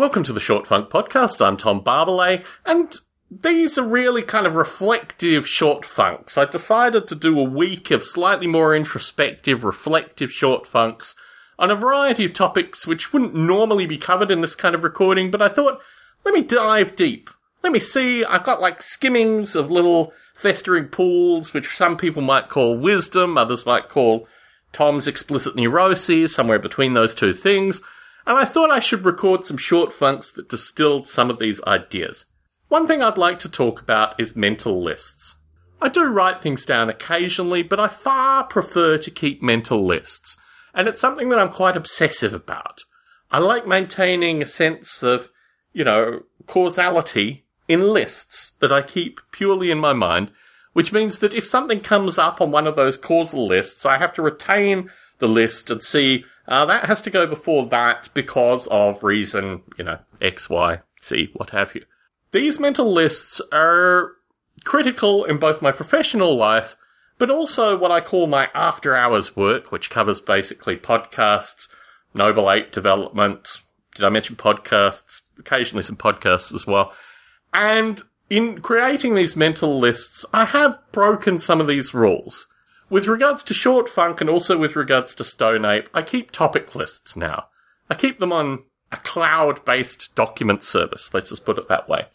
Welcome to the Short Funk Podcast. I'm Tom Barbalet, and these are really kind of reflective short funks. I decided to do a week of slightly more introspective, reflective short funks on a variety of topics which wouldn't normally be covered in this kind of recording, but I thought, let me dive deep. Let me see. I've got like skimmings of little festering pools, which some people might call wisdom, others might call Tom's explicit neuroses, somewhere between those two things and I thought I should record some short funks that distilled some of these ideas. One thing I'd like to talk about is mental lists. I do write things down occasionally, but I far prefer to keep mental lists, and it's something that I'm quite obsessive about. I like maintaining a sense of, you know, causality in lists that I keep purely in my mind, which means that if something comes up on one of those causal lists, I have to retain the list and see uh, that has to go before that because of reason, you know, X, Y, Z, what have you. These mental lists are critical in both my professional life, but also what I call my after hours work, which covers basically podcasts, Noble Ape development. Did I mention podcasts? Occasionally some podcasts as well. And in creating these mental lists, I have broken some of these rules. With regards to short funk and also with regards to Stone Ape, I keep topic lists now. I keep them on a cloud based document service, let's just put it that way.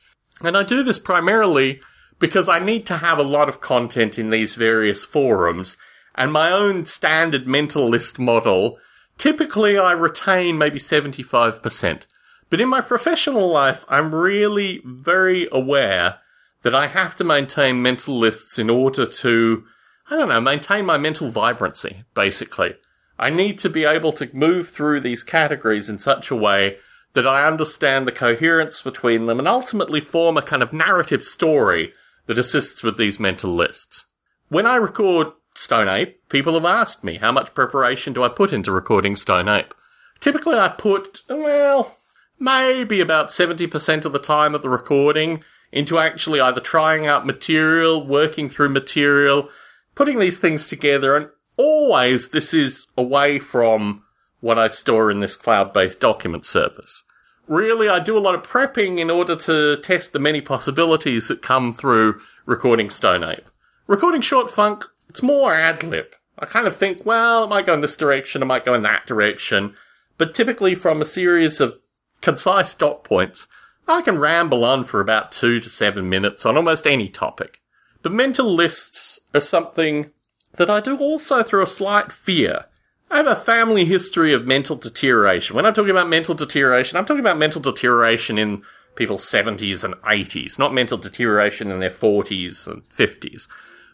And I do this primarily because I need to have a lot of content in these various forums, and my own standard mental list model, typically I retain maybe 75%. But in my professional life, I'm really very aware that I have to maintain mental lists in order to I don't know, maintain my mental vibrancy, basically. I need to be able to move through these categories in such a way that I understand the coherence between them and ultimately form a kind of narrative story that assists with these mental lists. When I record Stone Ape, people have asked me how much preparation do I put into recording Stone Ape. Typically I put, well, maybe about 70% of the time of the recording into actually either trying out material, working through material, putting these things together, and always this is away from what I store in this cloud based document service. Really, I do a lot of prepping in order to test the many possibilities that come through recording Stone Ape. Recording Short Funk, it's more ad lib. I kind of think, well, it might go in this direction, it might go in that direction, but typically from a series of concise dot points, I can ramble on for about two to seven minutes on almost any topic. The mental lists are something that I do also through a slight fear. I have a family history of mental deterioration. When I'm talking about mental deterioration, I'm talking about mental deterioration in people's 70s and 80s, not mental deterioration in their 40s and 50s.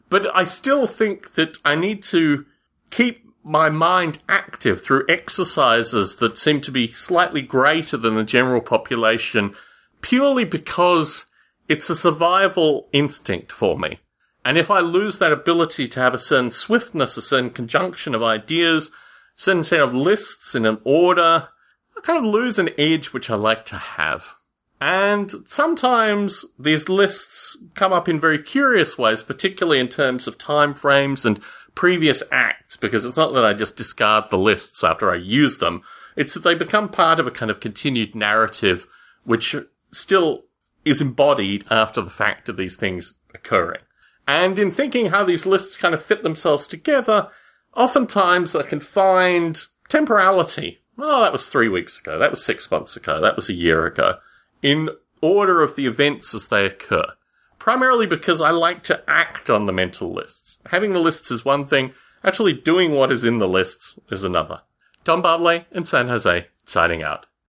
But I still think that I need to keep my mind active through exercises that seem to be slightly greater than the general population purely because it's a survival instinct for me. And if I lose that ability to have a certain swiftness, a certain conjunction of ideas, a certain set of lists in an order, I kind of lose an edge which I like to have. And sometimes these lists come up in very curious ways, particularly in terms of time frames and previous acts, because it's not that I just discard the lists after I use them. It's that they become part of a kind of continued narrative, which still is embodied after the fact of these things occurring. And in thinking how these lists kind of fit themselves together, oftentimes I can find temporality. Oh, that was three weeks ago. That was six months ago. That was a year ago. In order of the events as they occur. Primarily because I like to act on the mental lists. Having the lists is one thing, actually doing what is in the lists is another. Tom Barbalet in San Jose, signing out.